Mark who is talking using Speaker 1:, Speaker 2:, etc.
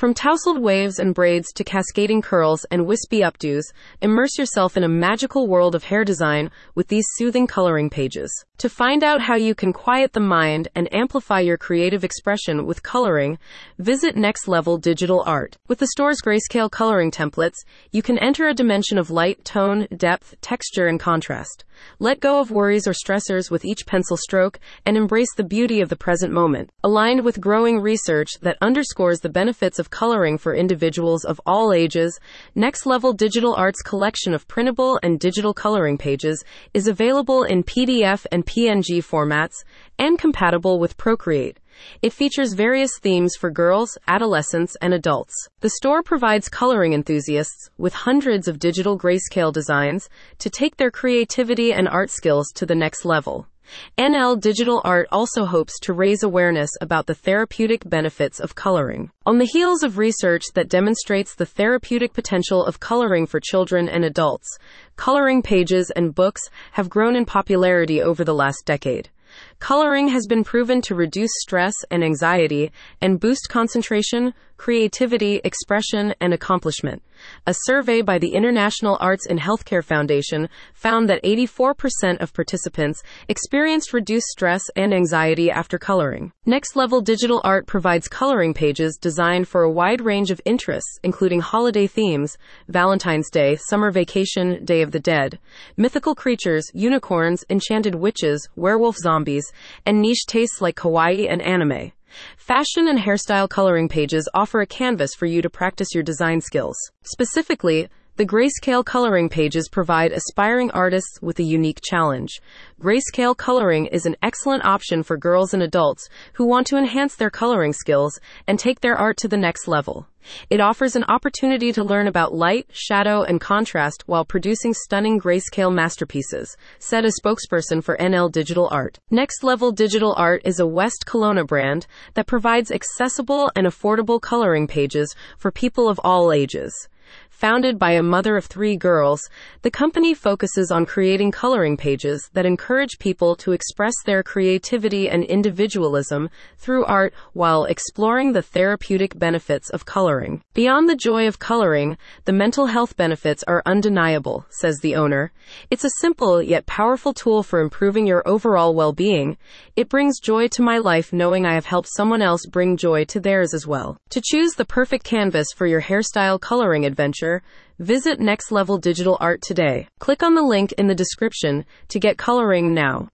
Speaker 1: From tousled waves and braids to cascading curls and wispy updos, immerse yourself in a magical world of hair design with these soothing coloring pages. To find out how you can quiet the mind and amplify your creative expression with coloring, visit Next Level Digital Art. With the store's grayscale coloring templates, you can enter a dimension of light, tone, depth, texture, and contrast. Let go of worries or stressors with each pencil stroke and embrace the beauty of the present moment. Aligned with growing research that underscores the benefits of coloring for individuals of all ages, Next Level Digital Art's collection of printable and digital coloring pages is available in PDF and PNG formats and compatible with Procreate. It features various themes for girls, adolescents, and adults. The store provides coloring enthusiasts with hundreds of digital grayscale designs to take their creativity and art skills to the next level. NL Digital Art also hopes to raise awareness about the therapeutic benefits of coloring. On the heels of research that demonstrates the therapeutic potential of coloring for children and adults, coloring pages and books have grown in popularity over the last decade. Coloring has been proven to reduce stress and anxiety and boost concentration, creativity, expression, and accomplishment. A survey by the International Arts in Healthcare Foundation found that 84% of participants experienced reduced stress and anxiety after coloring. Next Level Digital Art provides coloring pages designed for a wide range of interests, including holiday themes, Valentine's Day, summer vacation, Day of the Dead, mythical creatures, unicorns, enchanted witches, werewolf zombies, and niche tastes like kawaii and anime. Fashion and hairstyle coloring pages offer a canvas for you to practice your design skills. Specifically, the Grayscale coloring pages provide aspiring artists with a unique challenge. Grayscale coloring is an excellent option for girls and adults who want to enhance their coloring skills and take their art to the next level. It offers an opportunity to learn about light, shadow, and contrast while producing stunning grayscale masterpieces, said a spokesperson for NL Digital Art. Next Level Digital Art is a West Kelowna brand that provides accessible and affordable coloring pages for people of all ages. Founded by a mother of three girls, the company focuses on creating coloring pages that encourage people to express their creativity and individualism through art while exploring the therapeutic benefits of coloring. Beyond the joy of coloring, the mental health benefits are undeniable, says the owner. It's a simple yet powerful tool for improving your overall well being. It brings joy to my life knowing I have helped someone else bring joy to theirs as well. To choose the perfect canvas for your hairstyle coloring adventure, visit Next Level Digital Art today. Click on the link in the description to get coloring now.